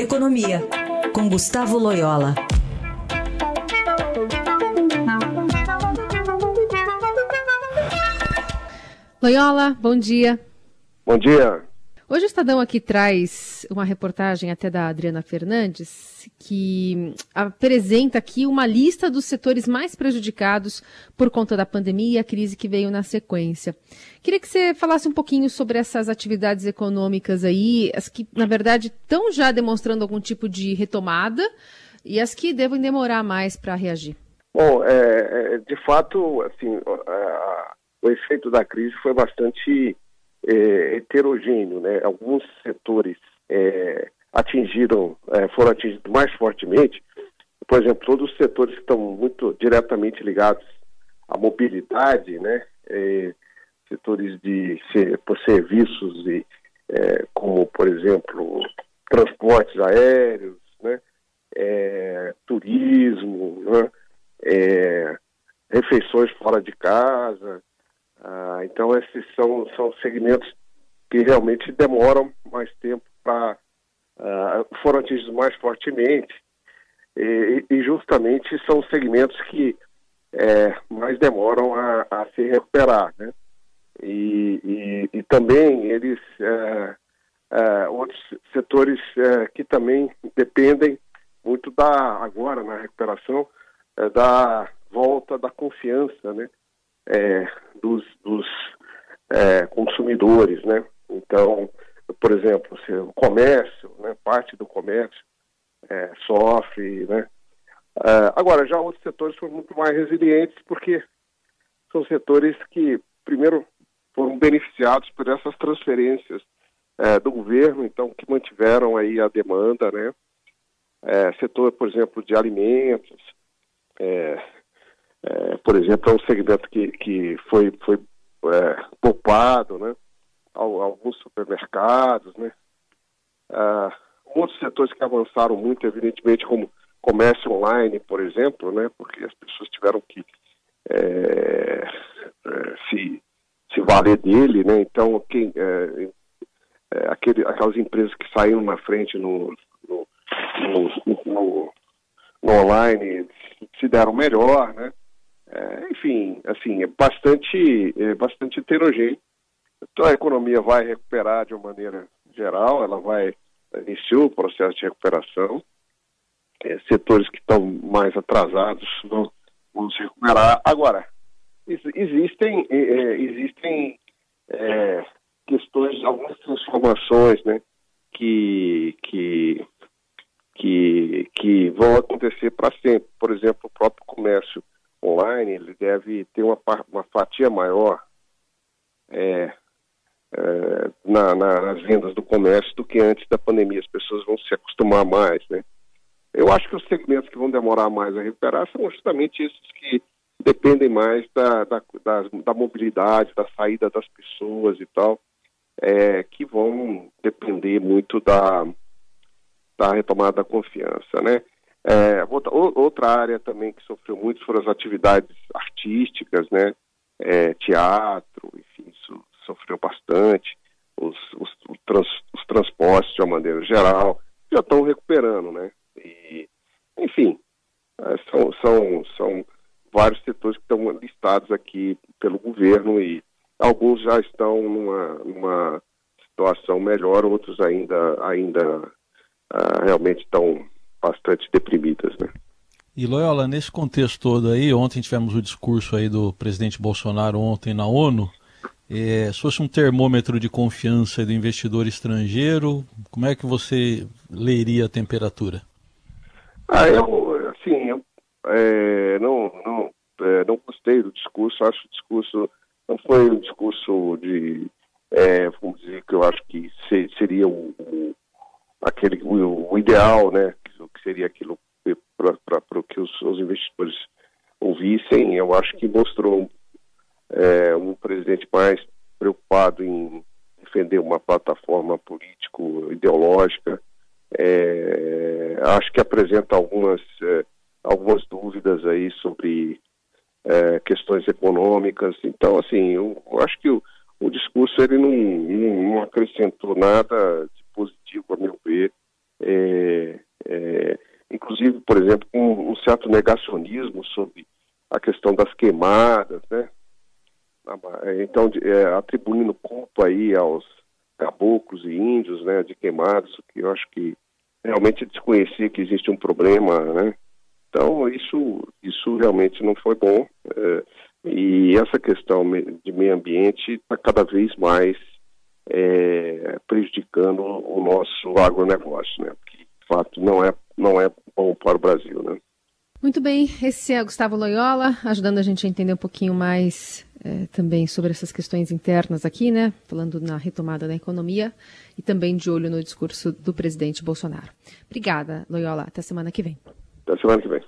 Economia, com Gustavo Loyola. Loyola, bom dia. Bom dia. Hoje o Estadão aqui traz uma reportagem até da Adriana Fernandes, que apresenta aqui uma lista dos setores mais prejudicados por conta da pandemia e a crise que veio na sequência. Queria que você falasse um pouquinho sobre essas atividades econômicas aí, as que, na verdade, estão já demonstrando algum tipo de retomada e as que devem demorar mais para reagir. Bom, é, é, de fato, assim, o efeito da crise foi bastante é, heterogêneo, né? Alguns setores é, atingiram, é, foram atingidos mais fortemente. Por exemplo, todos os setores que estão muito diretamente ligados à mobilidade, né? É, setores de por serviços e é, como, por exemplo, transportes aéreos, né? É, turismo, né? refeições fora de casa, então, esses são, são segmentos que realmente demoram mais tempo para. Ah, foram atingidos mais fortemente, e, e, justamente são segmentos que é, mais demoram a, a, se recuperar. Né? E, e, e também eles. É, é, outros setores é, que também dependem muito da, agora na recuperação, da volta da confiança, né? É, dos, dos é, consumidores, né? Então, por exemplo, se o comércio, né, parte do comércio é, sofre, né? Uh, agora, já outros setores foram muito mais resilientes porque são setores que, primeiro, foram beneficiados por essas transferências é, do governo, então, que mantiveram aí a demanda, né? É, setor, por exemplo, de alimentos, é, por exemplo, é um segmento que, que foi, foi é, poupado, né? Alguns supermercados, né? Ah, outros setores que avançaram muito, evidentemente, como comércio online, por exemplo, né? Porque as pessoas tiveram que é, é, se, se valer dele, né? Então, quem, é, é, aquele, aquelas empresas que saíram na frente no, no, no, no, no online se deram melhor, né? É, enfim, assim, é bastante, é bastante heterogêneo. Então a economia vai recuperar de uma maneira geral, ela vai iniciar o processo de recuperação. É, setores que estão mais atrasados vão, vão se recuperar. Agora, existem, é, é, existem é, questões, algumas transformações, né, que, que, que, que vão acontecer para sempre. Por exemplo, o próprio comércio online ele deve ter uma, uma fatia maior é, é, na, na, nas vendas do comércio do que antes da pandemia. As pessoas vão se acostumar mais, né? Eu acho que os segmentos que vão demorar mais a recuperar são justamente esses que dependem mais da, da, da, da mobilidade, da saída das pessoas e tal, é, que vão depender muito da, da retomada da confiança, né? É, outra área também que sofreu muito foram as atividades artísticas, né? É, teatro, enfim, isso sofreu bastante. Os, os, trans, os, transportes, de uma maneira geral, já estão recuperando, né? E, enfim, é, são, são, são vários setores que estão listados aqui pelo governo e alguns já estão numa, numa situação melhor, outros ainda, ainda uh, realmente estão bastante deprimidas, né? E Loyola, nesse contexto todo aí, ontem tivemos o discurso aí do presidente Bolsonaro ontem na ONU. É, se fosse um termômetro de confiança do investidor estrangeiro, como é que você leria a temperatura? Ah, eu, assim, eu é, não, não, é, não gostei do discurso, acho que o discurso não foi um discurso de, é, vamos dizer, que eu acho que seria o, o aquele, o, o ideal, né, o que seria aquilo para que os, os, investidores ouvissem. Eu acho que mostrou é, um presidente mais preocupado em defender uma plataforma político-ideológica. É, acho que apresenta algumas, é, algumas dúvidas aí sobre é, questões econômicas. Então, assim, eu, eu acho que o, o discurso ele não, não, não acrescentou nada ver. É, por exemplo, um, um, certo negacionismo sobre a questão das queimadas, né? Então, é, atribuindo culpa aí aos caboclos e índios, né, de queimadas, que eu acho que realmente desconhecia que existe um problema, né? Então, isso, isso realmente não foi bom. É, e essa questão de meio ambiente está cada vez mais é, prejudicando o nosso agronegócio, né? Que, de fato, não é, não é bom para o Brasil, né? Muito bem, esse é Gustavo Loyola, ajudando a gente a entender um pouquinho mais é, também sobre essas questões internas aqui, né? Falando na retomada da economia e também de olho no discurso do presidente Bolsonaro. Obrigada, Loyola. Até semana que vem. Até semana que vem.